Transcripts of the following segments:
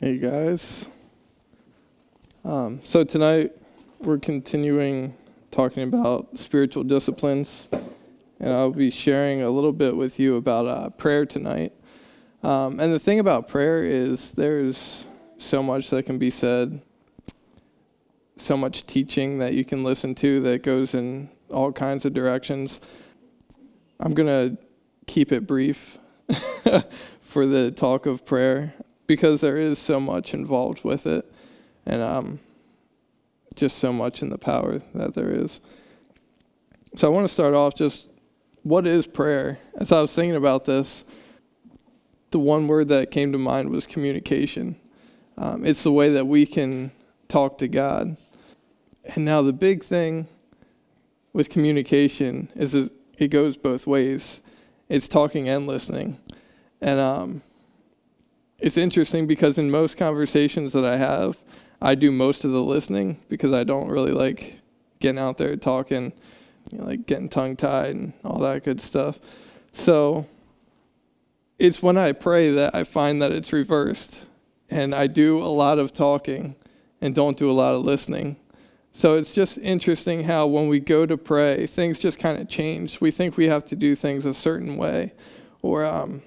Hey guys. Um, so tonight we're continuing talking about spiritual disciplines, and I'll be sharing a little bit with you about uh, prayer tonight. Um, and the thing about prayer is there's so much that can be said, so much teaching that you can listen to that goes in all kinds of directions. I'm going to keep it brief for the talk of prayer because there is so much involved with it and um, just so much in the power that there is. So I want to start off just what is prayer? As I was thinking about this, the one word that came to mind was communication. Um, it's the way that we can talk to God. And now the big thing with communication is it goes both ways. It's talking and listening. And um, it's interesting because in most conversations that I have, I do most of the listening because I don't really like getting out there talking, you know, like getting tongue tied and all that good stuff. So it's when I pray that I find that it's reversed and I do a lot of talking and don't do a lot of listening. So it's just interesting how when we go to pray, things just kind of change. We think we have to do things a certain way, or um,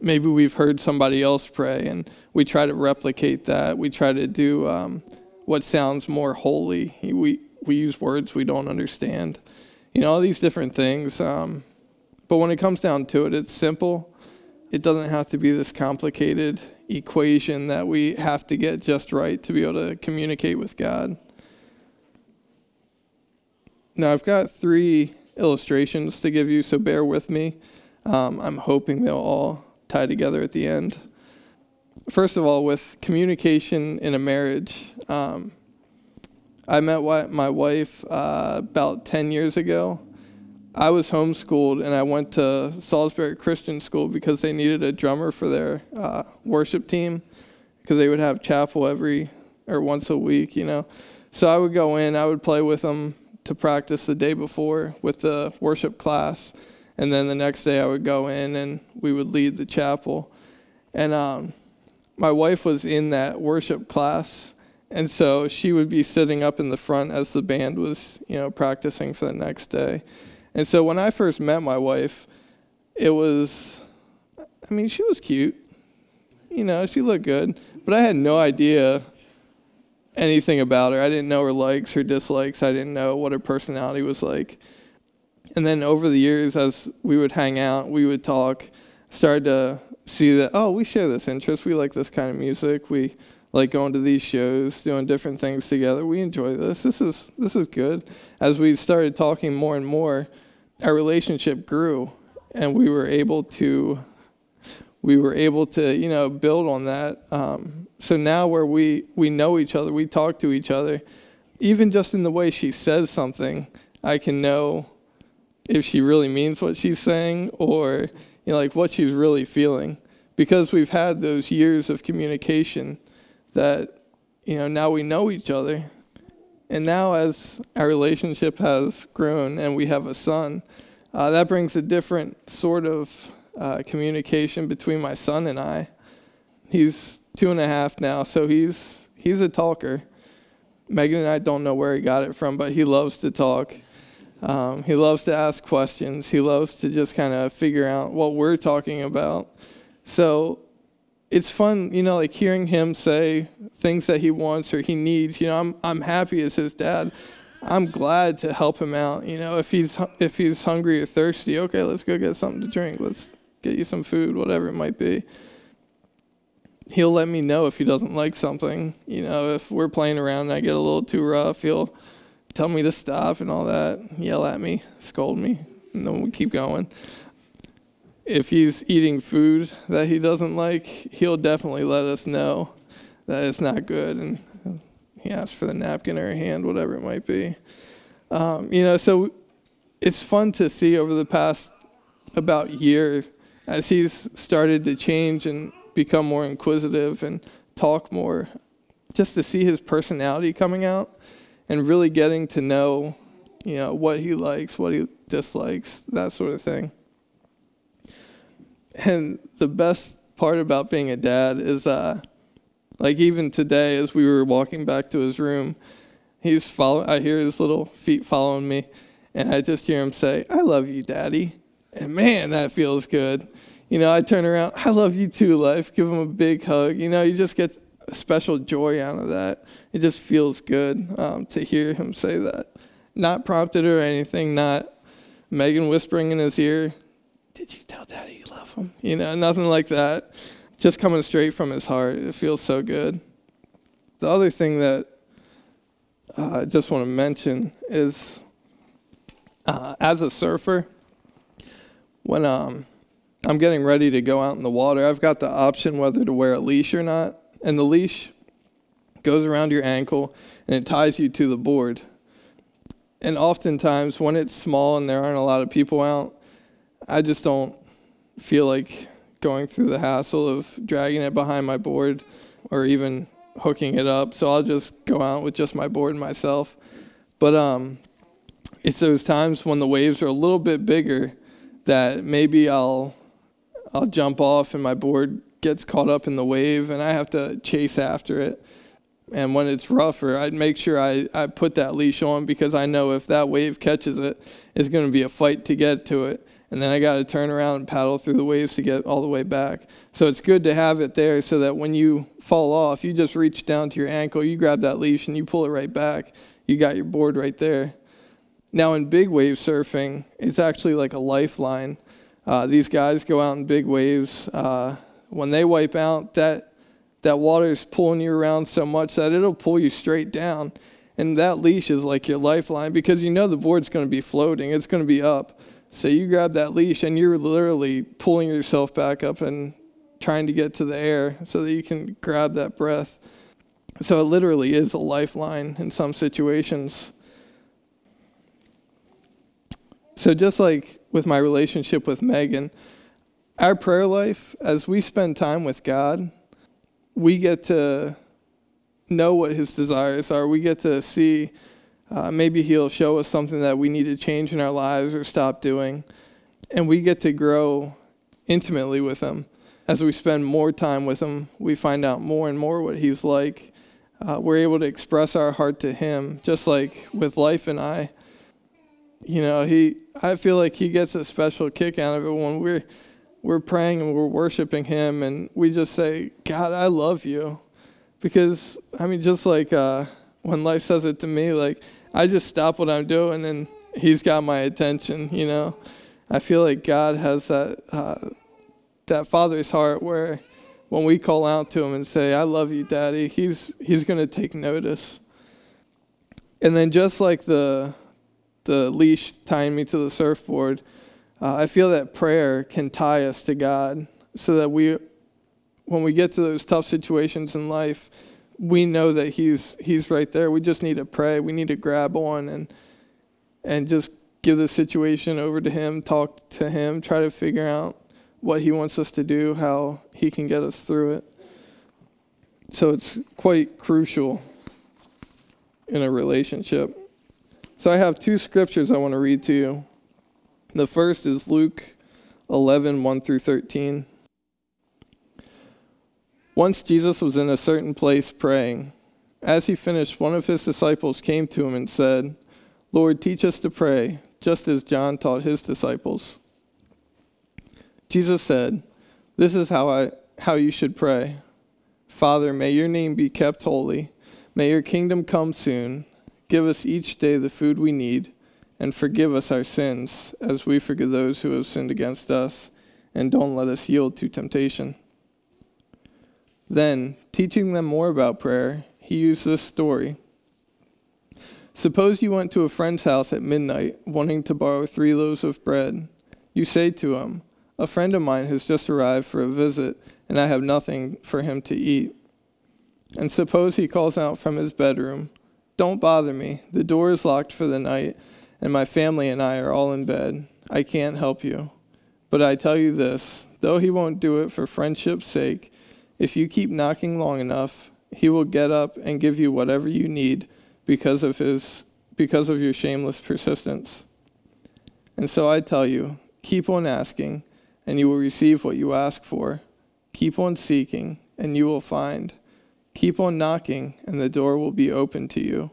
maybe we've heard somebody else pray and we try to replicate that. We try to do um, what sounds more holy. We, we use words we don't understand. You know, all these different things. Um, but when it comes down to it, it's simple. It doesn't have to be this complicated equation that we have to get just right to be able to communicate with God. Now, I've got three illustrations to give you, so bear with me. Um, I'm hoping they'll all tie together at the end. First of all, with communication in a marriage, um, I met my wife uh, about 10 years ago. I was homeschooled and I went to Salisbury Christian School because they needed a drummer for their uh, worship team because they would have chapel every or once a week, you know. So I would go in, I would play with them to practice the day before with the worship class and then the next day I would go in and we would lead the chapel. And um, my wife was in that worship class, and so she would be sitting up in the front as the band was, you know, practicing for the next day. And so when I first met my wife, it was, I mean, she was cute. You know, she looked good, but I had no idea anything about her. I didn't know her likes, her dislikes. I didn't know what her personality was like. And then over the years, as we would hang out, we would talk, started to see that, oh, we share this interest. We like this kind of music. We like going to these shows, doing different things together. We enjoy this. This is this is good. As we started talking more and more, our relationship grew, and we were able to we were able to you know build on that. Um, so now where we we know each other, we talk to each other, even just in the way she says something, I can know if she really means what she's saying or you know like what she's really feeling. Because we've had those years of communication that you know now we know each other. And now as our relationship has grown and we have a son uh, that brings a different sort of uh, communication between my son and i. He's two and a half now so he's he's a talker. Megan and i don't know where he got it from but he loves to talk um, he loves to ask questions. He loves to just kind of figure out what we're talking about. So it's fun, you know, like hearing him say things that he wants or he needs. You know, I'm I'm happy as his dad. I'm glad to help him out. You know, if he's if he's hungry or thirsty, okay, let's go get something to drink. Let's get you some food, whatever it might be. He'll let me know if he doesn't like something. You know, if we're playing around and I get a little too rough, he'll tell me to stop and all that, yell at me, scold me, and then we keep going. If he's eating food that he doesn't like, he'll definitely let us know that it's not good, and he asks for the napkin or a hand, whatever it might be. Um, you know, so it's fun to see over the past about year as he's started to change and become more inquisitive and talk more, just to see his personality coming out and really getting to know, you know, what he likes, what he dislikes, that sort of thing. And the best part about being a dad is uh, Like even today, as we were walking back to his room, he's follow. I hear his little feet following me, and I just hear him say, "I love you, Daddy," and man, that feels good. You know, I turn around, "I love you too, life." Give him a big hug. You know, you just get a special joy out of that. It just feels good um, to hear him say that, not prompted or anything, not Megan whispering in his ear, "Did you tell Daddy you love him?" You know, nothing like that just coming straight from his heart. It feels so good. The other thing that uh, I just want to mention is uh, as a surfer, when um, I'm getting ready to go out in the water, I've got the option whether to wear a leash or not. And the leash goes around your ankle and it ties you to the board. And oftentimes, when it's small and there aren't a lot of people out, I just don't feel like going through the hassle of dragging it behind my board or even hooking it up. So I'll just go out with just my board and myself. But um, it's those times when the waves are a little bit bigger that maybe I'll I'll jump off and my board gets caught up in the wave and I have to chase after it. And when it's rougher, I'd make sure I, I put that leash on because I know if that wave catches it, it's going to be a fight to get to it and then I got to turn around and paddle through the waves to get all the way back. So it's good to have it there so that when you fall off, you just reach down to your ankle, you grab that leash, and you pull it right back. You got your board right there. Now, in big wave surfing, it's actually like a lifeline. Uh, these guys go out in big waves. Uh, when they wipe out, that, that water is pulling you around so much that it'll pull you straight down. And that leash is like your lifeline because you know the board's going to be floating, it's going to be up. So you grab that leash and you're literally pulling yourself back up and trying to get to the air so that you can grab that breath. So it literally is a lifeline in some situations. So just like with my relationship with Megan, our prayer life, as we spend time with God, we get to know what his desires are. We get to see uh, maybe He'll show us something that we need to change in our lives or stop doing. And we get to grow intimately with Him. As we spend more time with Him, we find out more and more what He's like. Uh, we're able to express our heart to Him, just like with Life and I. You know, He. I feel like He gets a special kick out of it when we're we're praying and we're worshiping Him, and we just say, "God, I love you," because I mean, just like uh, when Life says it to me, like I just stop what I'm doing and He's got my attention. You know, I feel like God has that uh, that Father's heart where when we call out to Him and say, "I love you, Daddy," He's He's going to take notice. And then just like the the leash tying me to the surfboard, uh, I feel that prayer can tie us to God, so that we, when we get to those tough situations in life we know that he's he's right there. We just need to pray. We need to grab on and and just give the situation over to him, talk to him, try to figure out what he wants us to do, how he can get us through it. So it's quite crucial in a relationship. So I have two scriptures I want to read to you. The first is Luke 11, 1 through 13. Once Jesus was in a certain place praying. As he finished, one of his disciples came to him and said, Lord, teach us to pray, just as John taught his disciples. Jesus said, This is how, I, how you should pray. Father, may your name be kept holy. May your kingdom come soon. Give us each day the food we need, and forgive us our sins, as we forgive those who have sinned against us. And don't let us yield to temptation. Then, teaching them more about prayer, he used this story. Suppose you went to a friend's house at midnight, wanting to borrow three loaves of bread. You say to him, A friend of mine has just arrived for a visit, and I have nothing for him to eat. And suppose he calls out from his bedroom, Don't bother me. The door is locked for the night, and my family and I are all in bed. I can't help you. But I tell you this though he won't do it for friendship's sake, if you keep knocking long enough, he will get up and give you whatever you need because of his because of your shameless persistence. And so I tell you, keep on asking, and you will receive what you ask for. Keep on seeking, and you will find. Keep on knocking, and the door will be open to you.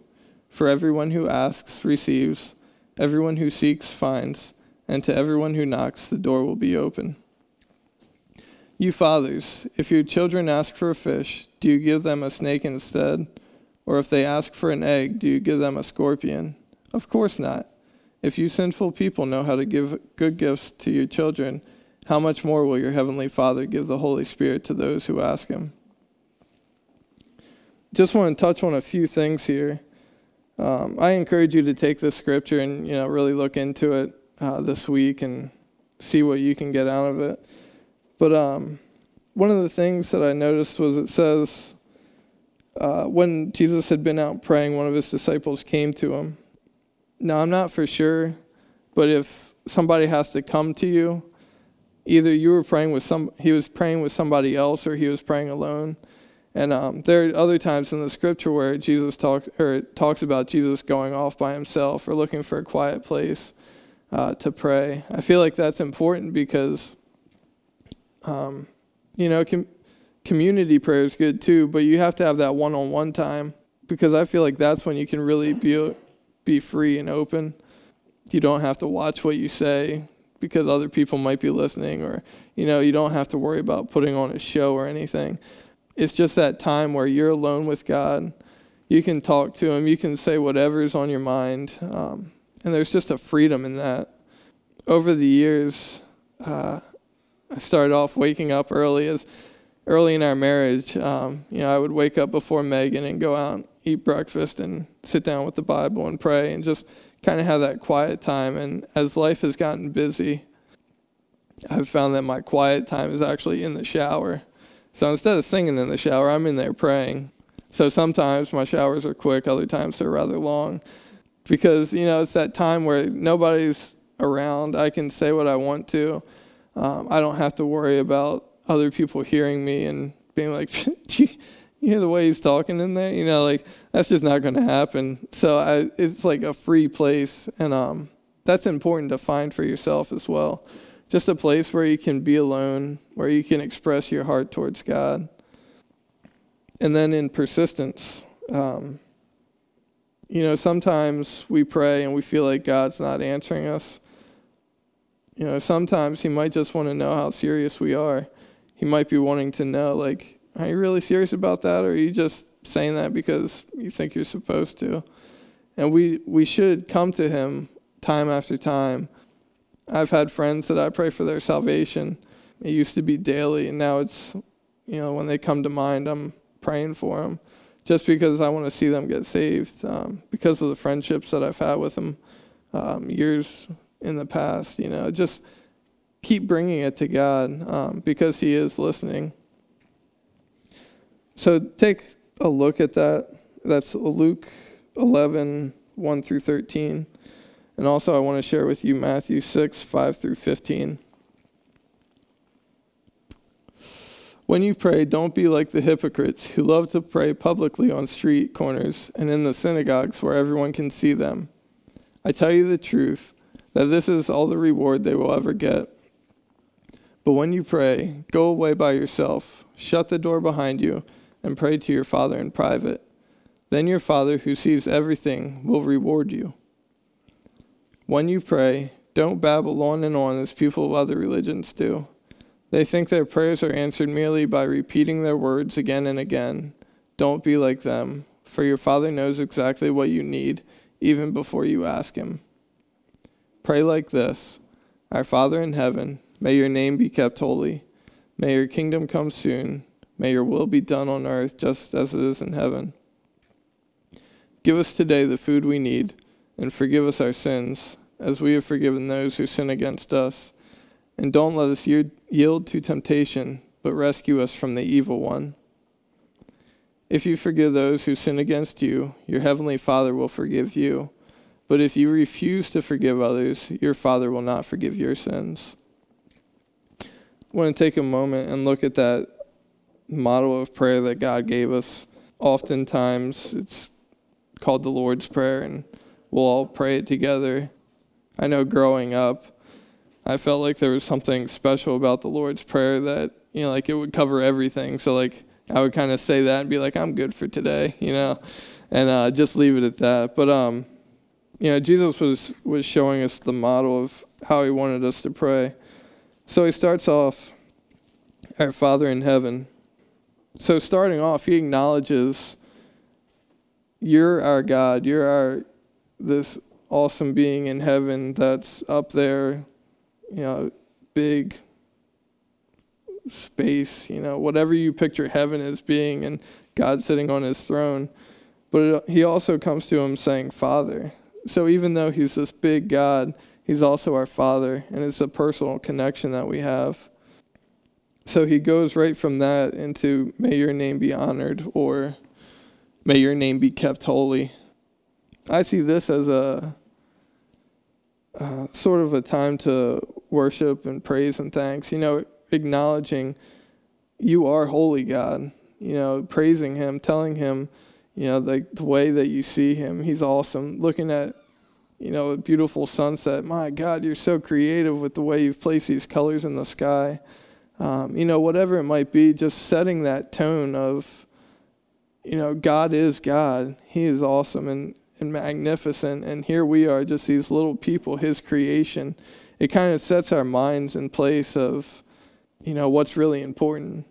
For everyone who asks receives, everyone who seeks finds, and to everyone who knocks, the door will be open. You fathers, if your children ask for a fish, do you give them a snake instead? Or if they ask for an egg, do you give them a scorpion? Of course not. If you sinful people know how to give good gifts to your children, how much more will your heavenly Father give the Holy Spirit to those who ask him? just want to touch on a few things here. Um, I encourage you to take this scripture and you know really look into it uh, this week and see what you can get out of it. But um, one of the things that I noticed was it says uh, when Jesus had been out praying, one of his disciples came to him. Now I'm not for sure, but if somebody has to come to you, either you were praying with some, he was praying with somebody else, or he was praying alone. And um, there are other times in the scripture where Jesus talk, or talks about Jesus going off by himself or looking for a quiet place uh, to pray. I feel like that's important because, um, you know, com- community prayer is good too, but you have to have that one-on-one time because I feel like that's when you can really be be free and open. You don't have to watch what you say because other people might be listening, or you know, you don't have to worry about putting on a show or anything it's just that time where you're alone with God. You can talk to Him, you can say whatever's on your mind. Um, and there's just a freedom in that. Over the years, uh, I started off waking up early as early in our marriage. Um, you know, I would wake up before Megan and go out, and eat breakfast, and sit down with the Bible and pray, and just kind of have that quiet time. And as life has gotten busy, I've found that my quiet time is actually in the shower. So instead of singing in the shower, I'm in there praying. So sometimes my showers are quick, other times they're rather long. Because, you know, it's that time where nobody's around. I can say what I want to. Um, I don't have to worry about other people hearing me and being like, you hear the way he's talking in there? You know, like, that's just not going to happen. So I, it's like a free place. And um, that's important to find for yourself as well just a place where you can be alone, where you can express your heart towards God. And then in persistence, um, you know, sometimes we pray and we feel like God's not answering us. You know, sometimes He might just want to know how serious we are. He might be wanting to know, like, are you really serious about that, or are you just saying that because you think you're supposed to? And we, we should come to Him time after time I've had friends that I pray for their salvation. It used to be daily, and now it's, you know, when they come to mind, I'm praying for them just because I want to see them get saved um, because of the friendships that I've had with them um, years in the past. You know, just keep bringing it to God um, because He is listening. So take a look at that. That's Luke 11, 1 through 13. And also, I want to share with you Matthew 6, 5 through 15. When you pray, don't be like the hypocrites who love to pray publicly on street corners and in the synagogues where everyone can see them. I tell you the truth, that this is all the reward they will ever get. But when you pray, go away by yourself, shut the door behind you, and pray to your Father in private. Then your Father, who sees everything, will reward you. When you pray, don't babble on and on as people of other religions do. They think their prayers are answered merely by repeating their words again and again. Don't be like them, for your Father knows exactly what you need even before you ask Him. Pray like this Our Father in heaven, may your name be kept holy. May your kingdom come soon. May your will be done on earth just as it is in heaven. Give us today the food we need and forgive us our sins, as we have forgiven those who sin against us. And don't let us yield to temptation, but rescue us from the evil one. If you forgive those who sin against you, your heavenly Father will forgive you. But if you refuse to forgive others, your Father will not forgive your sins. I want to take a moment and look at that model of prayer that God gave us. Oftentimes, it's called the Lord's Prayer, and we'll all pray it together. I know growing up, I felt like there was something special about the Lord's Prayer that, you know, like it would cover everything. So, like, I would kind of say that and be like, I'm good for today, you know, and uh, just leave it at that. But um, you know, Jesus was was showing us the model of how he wanted us to pray. So he starts off, Our Father in heaven. So starting off, he acknowledges, You're our God. You're our this awesome being in heaven that's up there, you know, big space, you know, whatever you picture heaven as being, and God sitting on his throne. But it, he also comes to him saying, Father. So even though he's this big God, he's also our Father, and it's a personal connection that we have. So he goes right from that into, May your name be honored, or May your name be kept holy. I see this as a uh, sort of a time to worship and praise and thanks. You know, acknowledging you are holy God. You know, praising Him, telling Him, you know, the, the way that you see Him. He's awesome. Looking at, you know, a beautiful sunset. My God, you're so creative with the way you've placed these colors in the sky. Um, you know, whatever it might be, just setting that tone of, you know, God is God. He is awesome and, and magnificent. And here we are, just these little people, His creation. It kind of sets our minds in place of, you know, what's really important.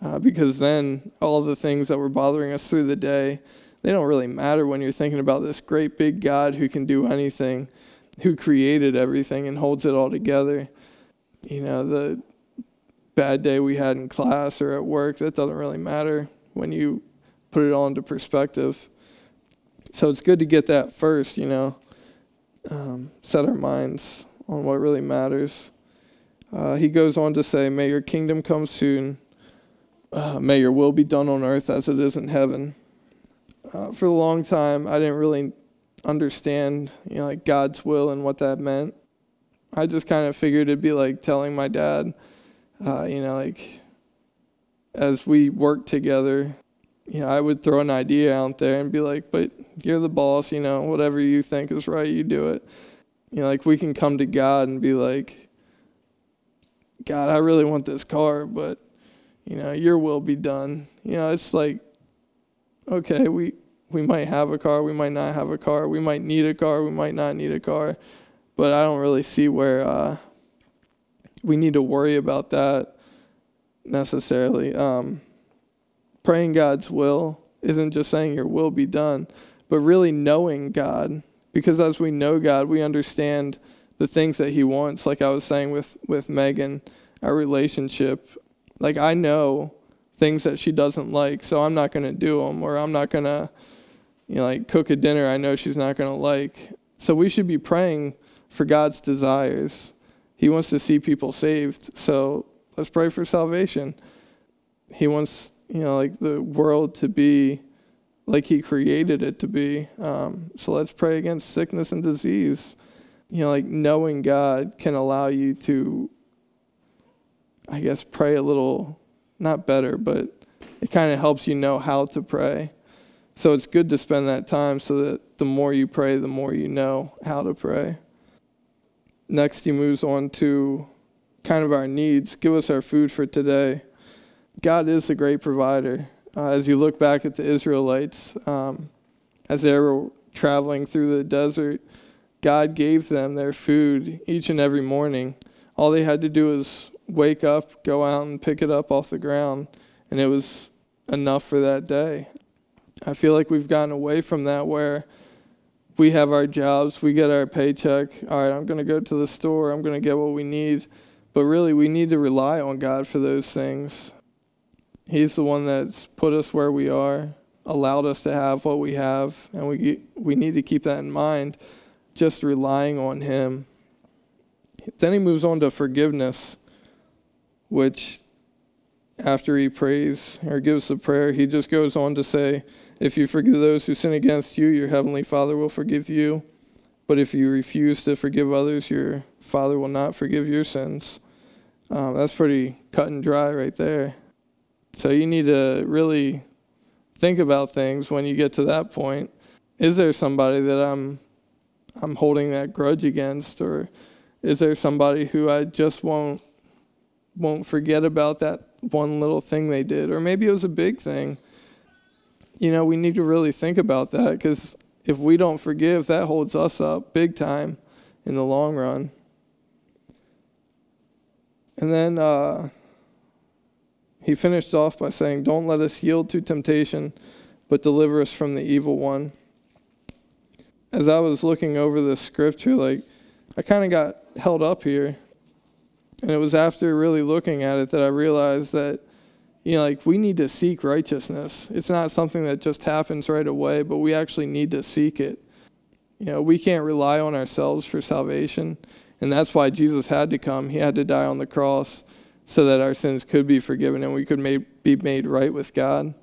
Uh, because then all the things that were bothering us through the day, they don't really matter when you're thinking about this great big God who can do anything, who created everything and holds it all together. You know, the bad day we had in class or at work, that doesn't really matter when you put it all into perspective. So it's good to get that first, you know, um, set our minds on what really matters. Uh, he goes on to say, May your kingdom come soon. Uh, may your will be done on earth as it is in heaven. Uh, for a long time, I didn't really understand, you know, like God's will and what that meant. I just kind of figured it'd be like telling my dad, uh, you know, like as we work together, you know, I would throw an idea out there and be like, but you're the boss, you know, whatever you think is right, you do it. You know, like we can come to God and be like, God, I really want this car, but you know, your will be done. You know, it's like, okay, we we might have a car, we might not have a car, we might need a car, we might not need a car, but I don't really see where uh, we need to worry about that necessarily. Um, praying God's will isn't just saying your will be done, but really knowing God, because as we know God, we understand the things that he wants. Like i was saying with with megan our relationship like i know things that she doesn't like so i'm not going to do them or i'm not going to you know like cook a dinner i know she's not going to like. So we should be praying for god's desires. He wants to see people saved so let's pray for salvation. He wants you know like the world to be like he created it to be um, so let's pray against sickness and disease you know, like knowing God can allow you to, I guess, pray a little, not better, but it kind of helps you know how to pray. So it's good to spend that time so that the more you pray, the more you know how to pray. Next, he moves on to kind of our needs. Give us our food for today. God is a great provider. Uh, as you look back at the Israelites, um, as they were traveling through the desert, God gave them their food each and every morning. All they had to do was wake up, go out and pick it up off the ground, and it was enough for that day. I feel like we've gotten away from that where we have our jobs, we get our paycheck. All right, I'm going to go to the store, I'm going to get what we need. But really, we need to rely on God for those things. He's the one that's put us where we are, allowed us to have what we have, and we, we need to keep that in mind just relying on Him. Then he moves on to forgiveness, which after he prays or gives the prayer, he just goes on to say, If you forgive those who sin against you, your heavenly Father will forgive you. But if you refuse to forgive others, your Father will not forgive your sins. Um, that's pretty cut and dry right there. So you need to really think about things when you get to that point. Is there somebody that I'm I'm holding that grudge against, or is there somebody who I just won't won't forget about that one little thing they did, or maybe it was a big thing. You know, we need to really think about that because if we don't forgive, that holds us up big time in the long run. And then uh, he finished off by saying, Don't let us yield to temptation, but deliver us from the evil one. As I was looking over this scripture, like, I kind of got held up here. And it was after really looking at it that I realized that, you know, like, we need to seek righteousness. It's not something that just happens right away, but we actually need to seek it. You know, we can't rely on ourselves for salvation. And that's why Jesus had to come. He had to die on the cross so that our sins could be forgiven and we could made, be made right with God.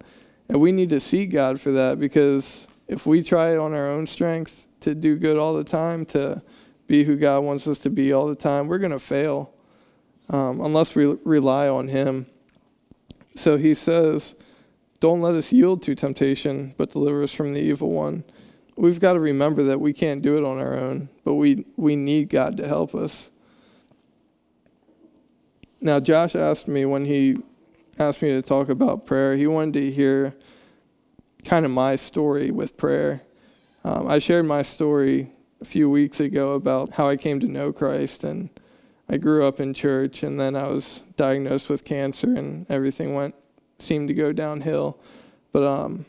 And we need to seek God for that because if we try on our own strength to do good all the time, to be who God wants us to be all the time, we're going to fail um, unless we rely on Him. So he says, Don't let us yield to temptation, but deliver us from the evil one we've got to remember that we can't do it on our own, but we, we need God to help us. Now, Josh asked me when he asked me to talk about prayer, he wanted to hear kind of my story with prayer. Um, I shared my story a few weeks ago about how I came to know Christ, and I grew up in church, and then I was diagnosed with cancer, and everything went seemed to go downhill. But um,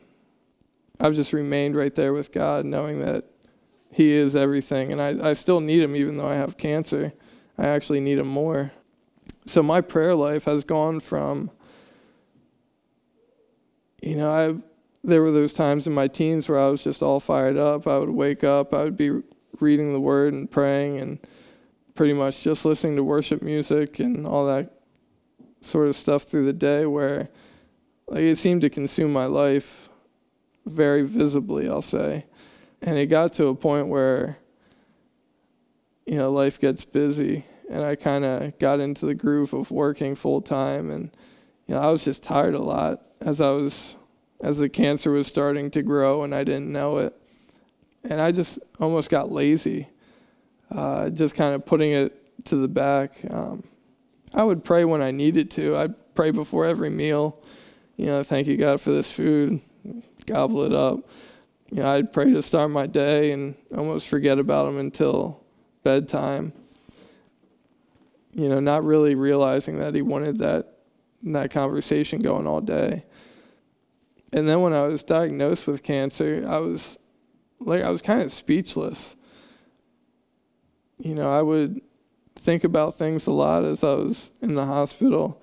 I've just remained right there with God, knowing that He is everything. And I, I still need Him, even though I have cancer. I actually need Him more. So my prayer life has gone from, you know, I there were those times in my teens where I was just all fired up. I would wake up, I would be reading the Word and praying, and pretty much just listening to worship music and all that sort of stuff through the day, where like it seemed to consume my life very visibly, I'll say. And it got to a point where, you know, life gets busy. And I kind of got into the groove of working full time. And, you know, I was just tired a lot as I was, as the cancer was starting to grow and I didn't know it. And I just almost got lazy, uh, just kind of putting it to the back. Um, I would pray when I needed to. I'd pray before every meal. You know, thank you, God, for this food gobble it up. You know, I'd pray to start my day and almost forget about them until bedtime. You know, not really realizing that he wanted that that conversation going all day. And then when I was diagnosed with cancer, I was like I was kind of speechless. You know, I would think about things a lot as I was in the hospital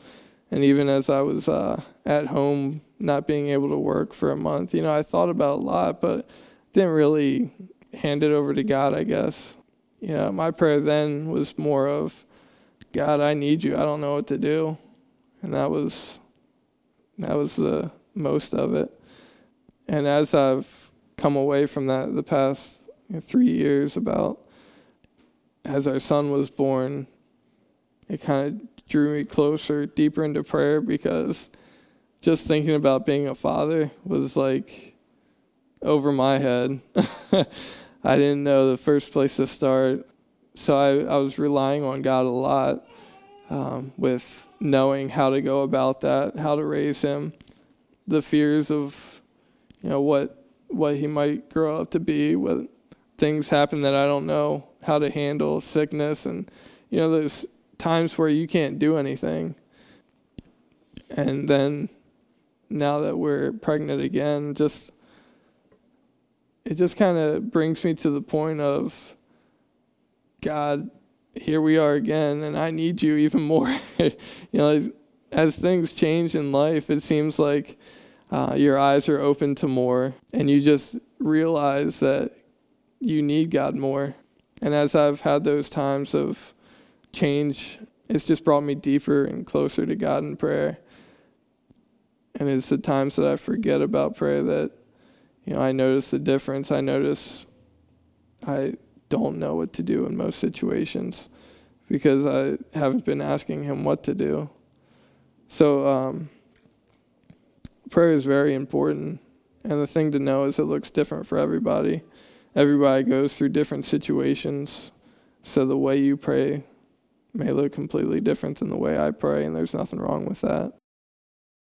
and even as I was uh, at home not being able to work for a month. You know, I thought about a lot, but didn't really hand it over to God, I guess. You know, my prayer then was more of, God, I need you. I don't know what to do. And that was that was the most of it. And as I've come away from that the past three years about as our son was born, it kind of drew me closer, deeper into prayer because just thinking about being a father was like over my head. I didn't know the first place to start. So I, I was relying on God a lot um, with knowing how to go about that, how to raise him, the fears of, you know, what what he might grow up to be, what things happen that I don't know how to handle, sickness, and you know, there's times where you can't do anything. And then now that we're pregnant again, just it just kind of brings me to the point of God, here we are again, and I need you even more. you know, as, things change in life, it seems like uh, your eyes are open to more, and you just realize that you need God more. And as I've had those times of change, it's just brought me deeper and closer to God in prayer. And it's the times that I forget about prayer that, you know, I notice the difference. I notice I don't know what to do in most situations because I haven't been asking Him what to do. So, um, prayer is very important. And the thing to know is it looks different for everybody. Everybody goes through different situations. So the way you pray may look completely different than the way I pray, and there's nothing wrong with that.